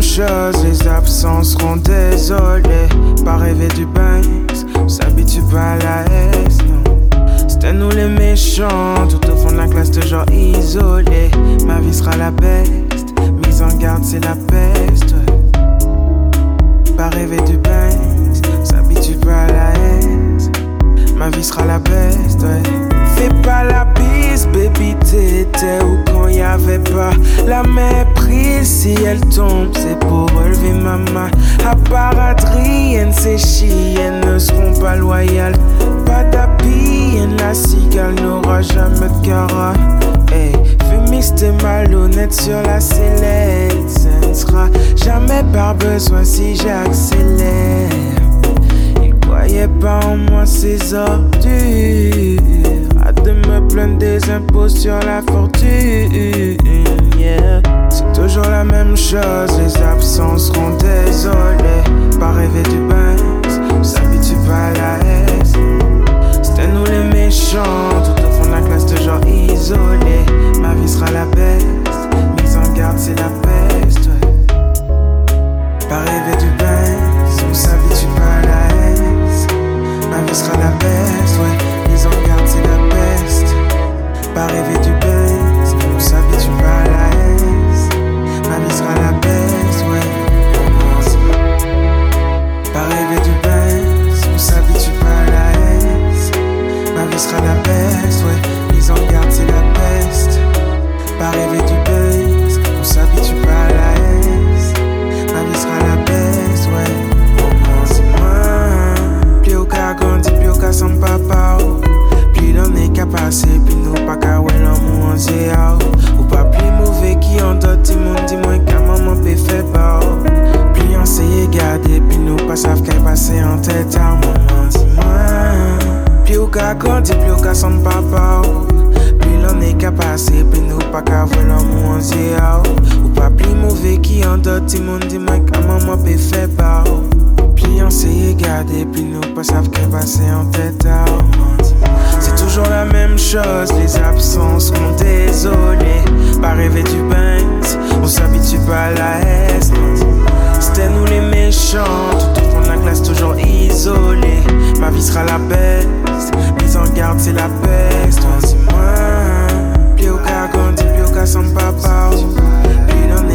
chose, les absents seront désolés. Pas rêver du on s'habitue pas à la haine. C'était nous les méchants, tout au fond de la classe, toujours isolé. Ma vie sera la best, mise en garde, c'est la peste. Pas rêver du on s'habitue pas à la haine. Ma vie sera la best, Fais pas la bise, baby, t'étais où quand y avait pas la Si elle tombe, c'est pour relever ma main. Adrienne, ces chiennes ne seront pas loyales. Pas d'habilles, la cigale n'aura jamais de cara. Hey, fumiste t'es malhonnête sur la sellette. Ce ne sera jamais par besoin si j'accélère. Il croyait pas en moi ces ordures. Hâte de me plaindre des impôts sur la fortune. Yeah. C'est toujours la même ka grandi, pli ou ka san papa ou Pli lan e ka pase, pli nou pa ka vwe lan mou ansye a ou Ou pa pli mouve ki an do ti moun di man ka maman pe fe ba ou Pli anseye gade, pli nou pa sav ke pase an teta ou C'est toujours la même chose, les absences sont désolées. Pas rêver du bain, on s'habitue pas à la haine. texte, dis-moi. Pli ou ka gondi, pli ou papa ou. Pli nan